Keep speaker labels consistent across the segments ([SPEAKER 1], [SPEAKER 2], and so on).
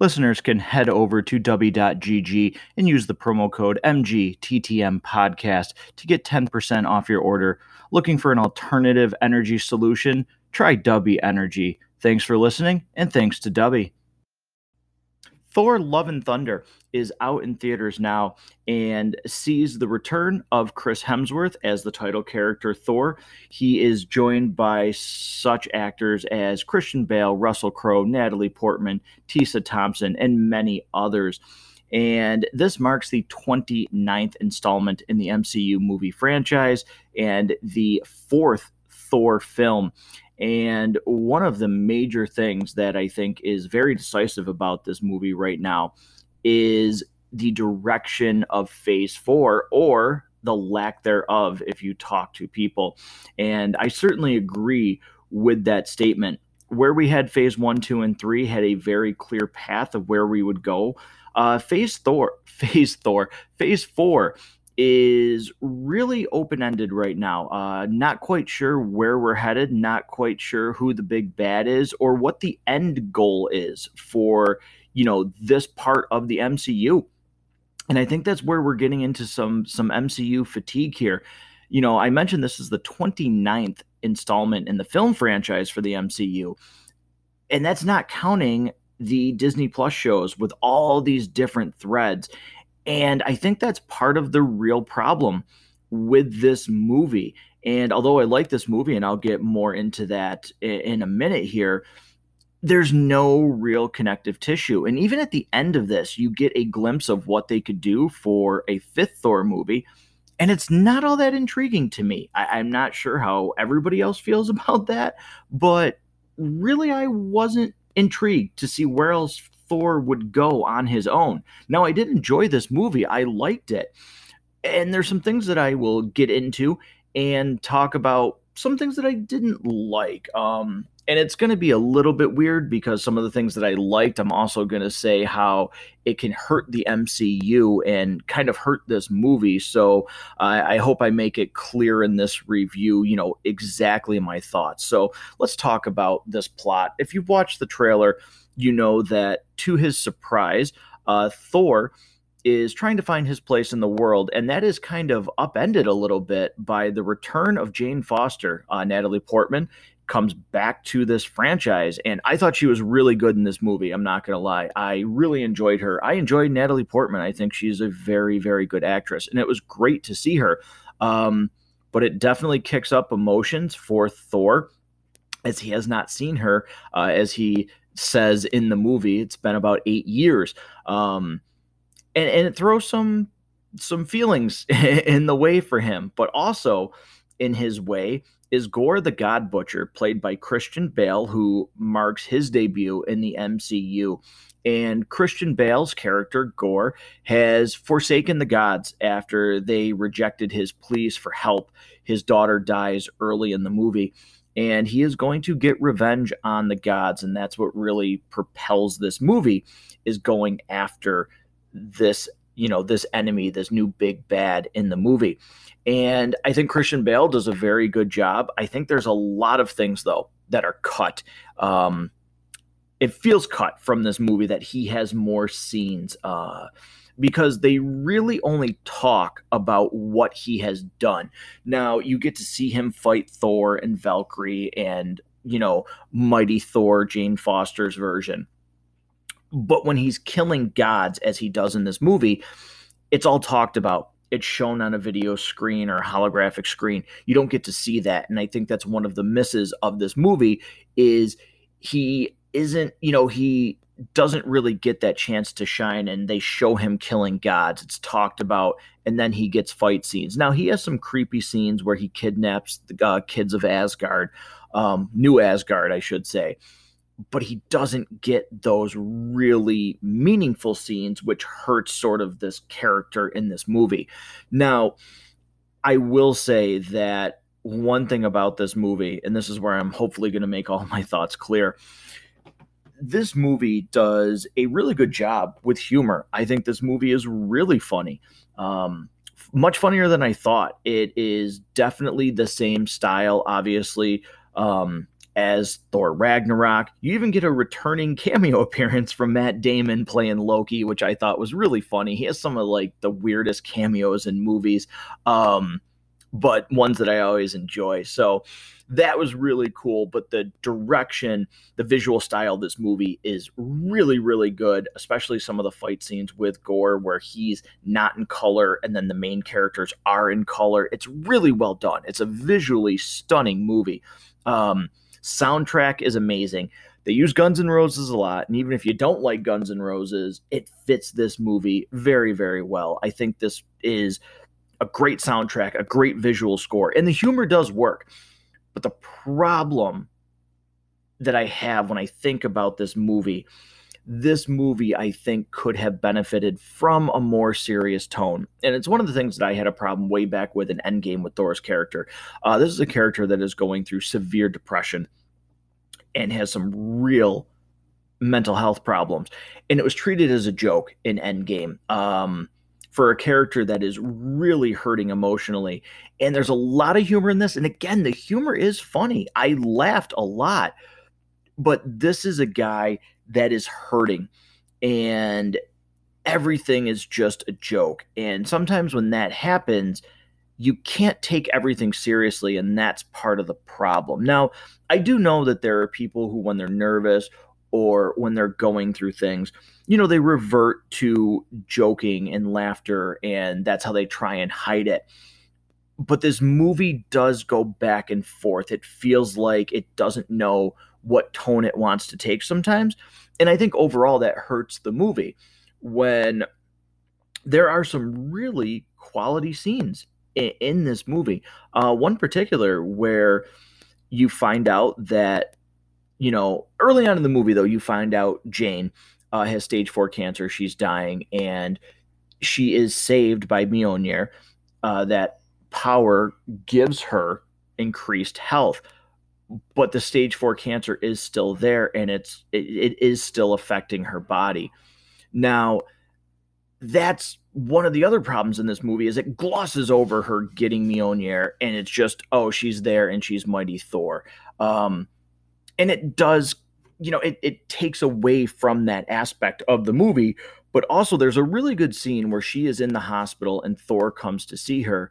[SPEAKER 1] listeners can head over to dubby.gg and use the promo code MGTTM podcast to get 10% off your order. Looking for an alternative energy solution? Try Dubby Energy. Thanks for listening, and thanks to Dubby. Thor Love and Thunder is out in theaters now and sees the return of Chris Hemsworth as the title character Thor. He is joined by such actors as Christian Bale, Russell Crowe, Natalie Portman, Tessa Thompson, and many others. And this marks the 29th installment in the MCU movie franchise and the fourth Thor film. And one of the major things that I think is very decisive about this movie right now is the direction of phase four or the lack thereof if you talk to people. And I certainly agree with that statement. Where we had phase one, two, and three had a very clear path of where we would go. Uh, phase Thor, phase Thor, phase four is really open ended right now. Uh, not quite sure where we're headed, not quite sure who the big bad is or what the end goal is for, you know, this part of the MCU. And I think that's where we're getting into some some MCU fatigue here. You know, I mentioned this is the 29th installment in the film franchise for the MCU. And that's not counting the Disney Plus shows with all these different threads. And I think that's part of the real problem with this movie. And although I like this movie, and I'll get more into that in a minute here, there's no real connective tissue. And even at the end of this, you get a glimpse of what they could do for a fifth Thor movie. And it's not all that intriguing to me. I, am not sure how everybody else feels about that, but really, I wasn't intrigued to see where else Thor would go on his own. Now, I did enjoy this movie, I liked it. And there's some things that I will get into and talk about some things that I didn't like. Um, and it's going to be a little bit weird because some of the things that I liked, I'm also going to say how it can hurt the MCU and kind of hurt this movie. So I hope I make it clear in this review, you know, exactly my thoughts. So let's talk about this plot. If you've watched the trailer, you know that to his surprise, uh, Thor is trying to find his place in the world, and that is kind of upended a little bit by the return of Jane Foster. Uh, Natalie Portman comes back to this franchise, and I thought she was really good in this movie. I'm not going to lie. I really enjoyed her. I enjoyed Natalie Portman. I think she's a very, very good actress, and it was great to see her. Um, but it definitely kicks up emotions for Thor as he has not seen her, uh, as he says in the movie. It's been about eight years, um, and and it throws some some feelings in the way for him, but also in his way is Gorr the God Butcher, played by Christian Bale, who marks his debut in the MCU. And Christian Bale's character, Gorr, has forsaken the gods after they rejected his pleas for help. His daughter dies early in the movie and he is going to get revenge on the gods and that's what really propels this movie is going after this you know this enemy this new big bad in the movie. And i think christian bale does a very good job. I think there's a lot of things though that are cut. Um it feels cut from this movie that he has more scenes uh because they really only talk about what he has done. Now, you get to see him fight Thor and Valkyrie and, you know, Mighty Thor, Jane Foster's version. But when he's killing gods, as he does in this movie, it's all talked about. It's shown on a video screen or holographic screen. You don't get to see that. And I think that's one of the misses of this movie is he isn't, you know, he doesn't really get that chance to shine and they show him killing gods. It's talked about and then he gets fight scenes. Now he has some creepy scenes where he kidnaps the uh, kids of asgard um, new asgard i should say. But he doesn't get those really meaningful scenes which hurts sort of this character in this movie. Now i will say that one thing about this movie and this is where i'm hopefully going to make all my thoughts clear this movie does a really good job with humor. I think this movie is really funny. Um, much funnier than I thought. It is definitely the same style, obviously, um, as Thor Ragnarok. You even get a returning cameo appearance from Matt Damon playing Loki, which I thought was really funny. He has some of like the weirdest cameos in movies, um, but ones that I always enjoy. So that was really cool. But the direction, the visual style of this movie is really, really good, especially some of the fight scenes with Gorr where he's not in color and then the main characters are in color. It's really well done. It's a visually stunning movie. Um, soundtrack is amazing. They use Guns N' Roses a lot, and even if you don't like Guns N' Roses, it fits this movie very, very well. I think this is a great soundtrack, a great visual score, and the humor does work. But the problem that I have when I think about this movie, this movie I think could have benefited from a more serious tone. And it's one of the things that I had a problem way back with an Endgame with Thor's character. Uh, this is a character that is going through severe depression and has some real mental health problems. And it was treated as a joke in Endgame. Um, for a character that is really hurting emotionally. And there's a lot of humor in this. And again, the humor is funny. I laughed a lot. But this is a guy that is hurting and everything is just a joke. And sometimes when that happens, you can't take everything seriously, and that's part of the problem. Now, I do know that there are people who, when they're nervous or when they're going through things, you know, they revert to joking and laughter, and that's how they try and hide it. But this movie does go back and forth. It feels like it doesn't know what tone it wants to take sometimes. And I think overall that hurts the movie when there are some really quality scenes in, this movie. Uh, one particular where you find out that you know, early on in the movie, though, you find out Jane uh, has stage four cancer. She's dying, and she is saved by Mjolnir. Uh, that power gives her increased health, but the stage four cancer is still there, and it's it, it is still affecting her body. Now, that's one of the other problems in this movie is it glosses over her getting Mjolnir, and it's just oh she's there and she's mighty Thor. Um, and it does you know it, it takes away from that aspect of the movie. But also there's a really good scene where she is in the hospital and thor comes to see her.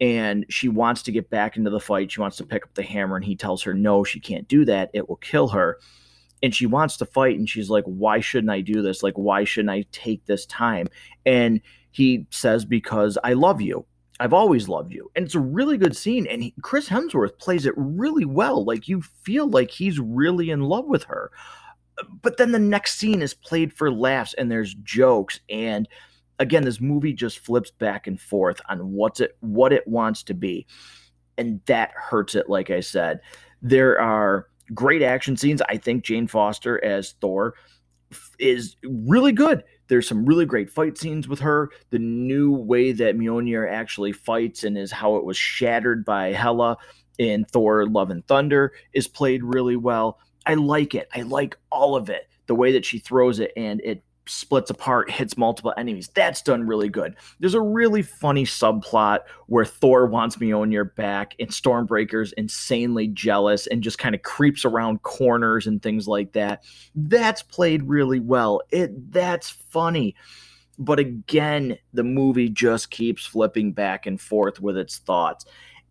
[SPEAKER 1] And she wants to get back into the fight. She wants to pick up the hammer and he tells her no she can't do that. It will kill her. And she wants to fight and she's like why shouldn't i do this? Like why shouldn't i take this time? And he says because i love you I've always loved you. And it's a really good scene. And he, Chris Hemsworth plays it really well. Like you feel like he's really in love with her. But then the next scene is played for laughs and there's jokes. And again, this movie just flips back and forth on what's it what it wants to be. And that hurts it, like I said. There are great action scenes. I think Jane Foster as Thor is really good. There's some really great fight scenes with her. The new way that Mjolnir actually fights and is how it was shattered by Hela in Thor Love and Thunder is played really well. I like it. I like all of it. The way that she throws it and it splits apart, hits multiple enemies. That's done really good. There's a really funny subplot where Thor wants Mjolnir back, and Stormbreaker's insanely jealous and just kind of creeps around corners and things like that. That's played really well. It that's funny. But again, the movie just keeps flipping back and forth with its thoughts.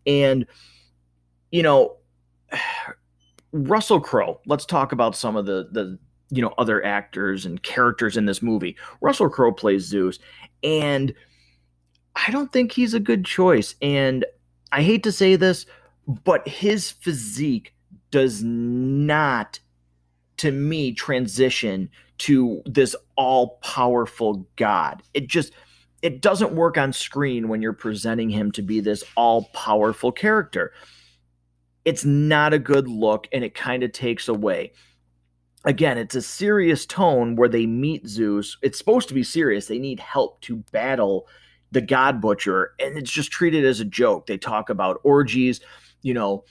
[SPEAKER 1] And you know, Russell Crowe, let's talk about some of the the you know other actors and characters in this movie. Russell Crowe plays Zeus, and I don't think he's a good choice. And I hate to say this, but his physique does not, to me, transition to this all powerful God. It just it doesn't work on screen when you're presenting him to be this all powerful character. It's not a good look and it kind of takes away again, it's a serious tone where they meet Zeus. It's supposed to be serious. They need help to battle the God Butcher, and it's just treated as a joke. They talk about orgies. You know,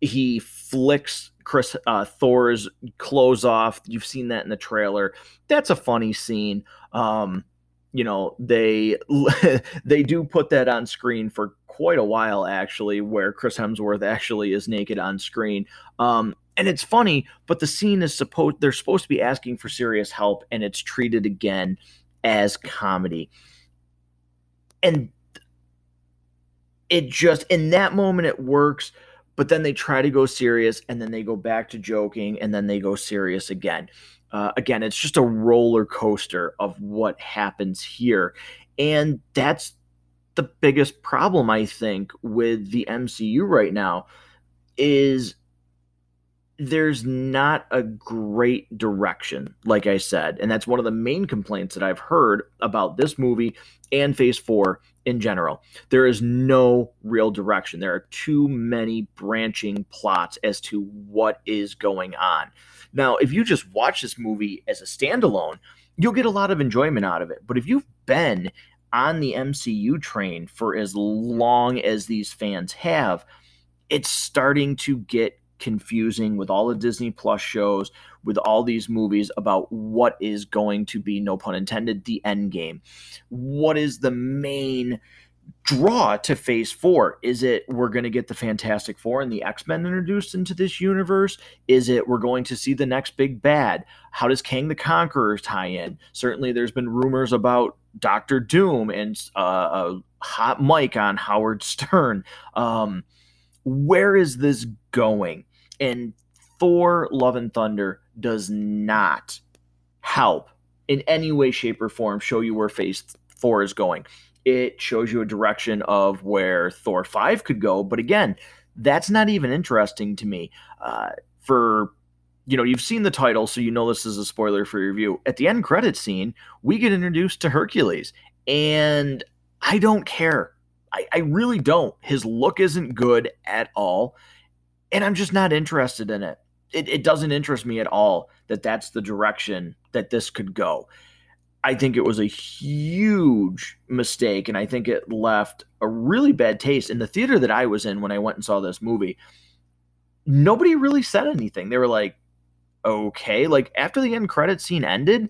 [SPEAKER 1] he flicks Chris uh, Thor's clothes off. You've seen that in the trailer. That's a funny scene. Um, you know, they they do put that on screen for quite a while, actually, where Chris Hemsworth actually is naked on screen. Um, and it's funny, but the scene is supposed they're supposed to be asking for serious help, and it's treated again as comedy. And it just in that moment it works, but then they try to go serious, and then they go back to joking, and then they go serious again. Uh, again, it's just a roller coaster of what happens here. And that's the biggest problem, I think, with the MCU right now is there's not a great direction, like I said. And that's one of the main complaints that I've heard about this movie and Phase 4 in general. There is no real direction. There are too many branching plots as to what is going on. Now, if you just watch this movie as a standalone, you'll get a lot of enjoyment out of it. But if you've been on the MCU train for as long as these fans have, it's starting to get confusing with all the Disney Plus shows, with all these movies about what is going to be, no pun intended, the end game. What is the main draw to phase four? Is it we're going to get the Fantastic Four and the X Men introduced into this universe? Is it we're going to see the next big bad? How does Kang the Conqueror tie in? Certainly, there's been rumors about Doctor Doom and uh, a hot mic on Howard Stern. Um, where is this going? And Thor Love and Thunder does not help in any way, shape, or form show you where phase four is going. It shows you a direction of where Thor 5 could go. But again, that's not even interesting to me. Uh, for you know, you've seen the title, so you know this is a spoiler for your review. At the end credit scene, we get introduced to Hercules, and I don't care. I, I really don't. His look isn't good at all, and I'm just not interested in it. It, it doesn't interest me at all that that's the direction that this could go. I think it was a huge mistake, and I think it left a really bad taste in the theater that I was in when I went and saw this movie. Nobody really said anything. They were like, "Okay." Like after the end credit scene ended,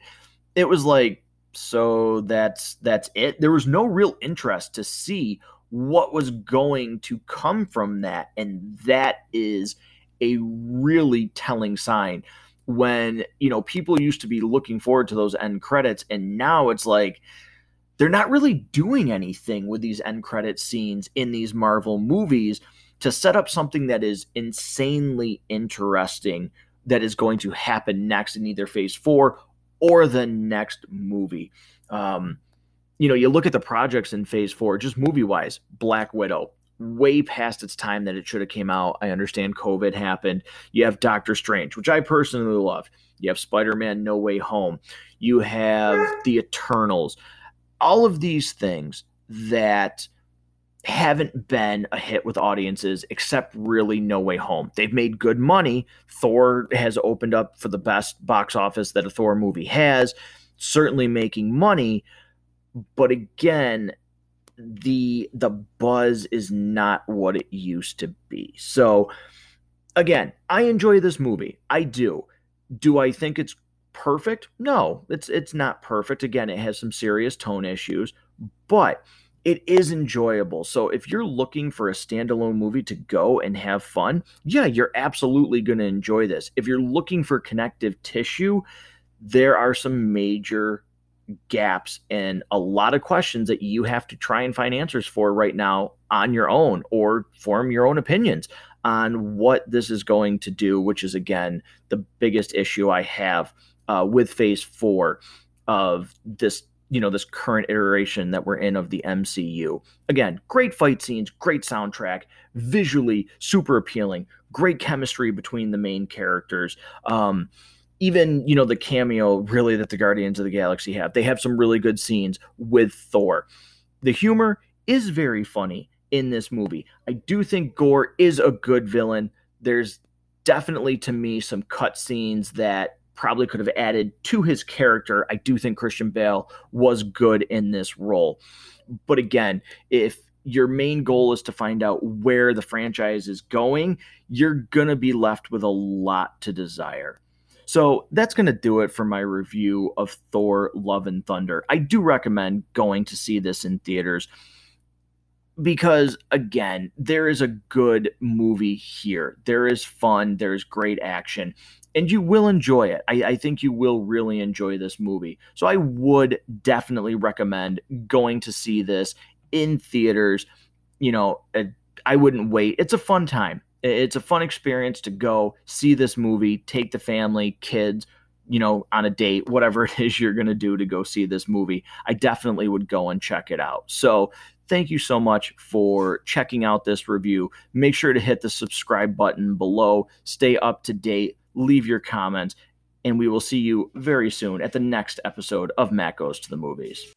[SPEAKER 1] it was like, "So that's that's it." There was no real interest to see what was going to come from that. And that is a really telling sign when, you know, people used to be looking forward to those end credits. And now it's like, they're not really doing anything with these end credit scenes in these Marvel movies to set up something that is insanely interesting that is going to happen next in either phase four or the next movie. Um, you know, you look at the projects in phase four, just movie wise, Black Widow, way past its time that it should have came out. I understand COVID happened. You have Doctor Strange, which I personally love. You have Spider-Man No Way Home. You have the Eternals. All of these things that haven't been a hit with audiences except really No Way Home. They've made good money. Thor has opened up for the best box office that a Thor movie has, certainly making money, but again the the buzz is not what it used to be. So again i enjoy this movie. I do. Do i think it's perfect? No it's it's not perfect. Again it has some serious tone issues but it is enjoyable. So if you're looking for a standalone movie to go and have fun, yeah, you're absolutely going to enjoy this. If you're looking for connective tissue, there are some major gaps and a lot of questions that you have to try and find answers for right now on your own or form your own opinions on what this is going to do, which is again the biggest issue I have uh, with phase four of this you know this current iteration that we're in of the MCU. Again, great fight scenes, great soundtrack, visually super appealing, great chemistry between the main characters. Um, even you know the cameo really that the Guardians of the Galaxy have. They have some really good scenes with Thor. The humor is very funny in this movie. I do think Gorr is a good villain. There's definitely to me some cut scenes that probably could have added to his character. I do think Christian Bale was good in this role. But again, if your main goal is to find out where the franchise is going, you're going to be left with a lot to desire. So that's going to do it for my review of Thor Love and Thunder. I do recommend going to see this in theaters. because again, there is a good movie here. There is fun, there's great action, and you will enjoy it. I, I, think you will really enjoy this movie. So I would definitely recommend going to see this in theaters. You know, I wouldn't wait. It's a fun time. It's a fun experience to go see this movie, take the family, kids, you know, on a date, whatever it is you're going to do to go see this movie. I definitely would go and check it out. So thank you so much for checking out this review. Make sure to hit the subscribe button below, stay up to date, leave your comments, and we will see you very soon at the next episode of Matt Goes to the Movies.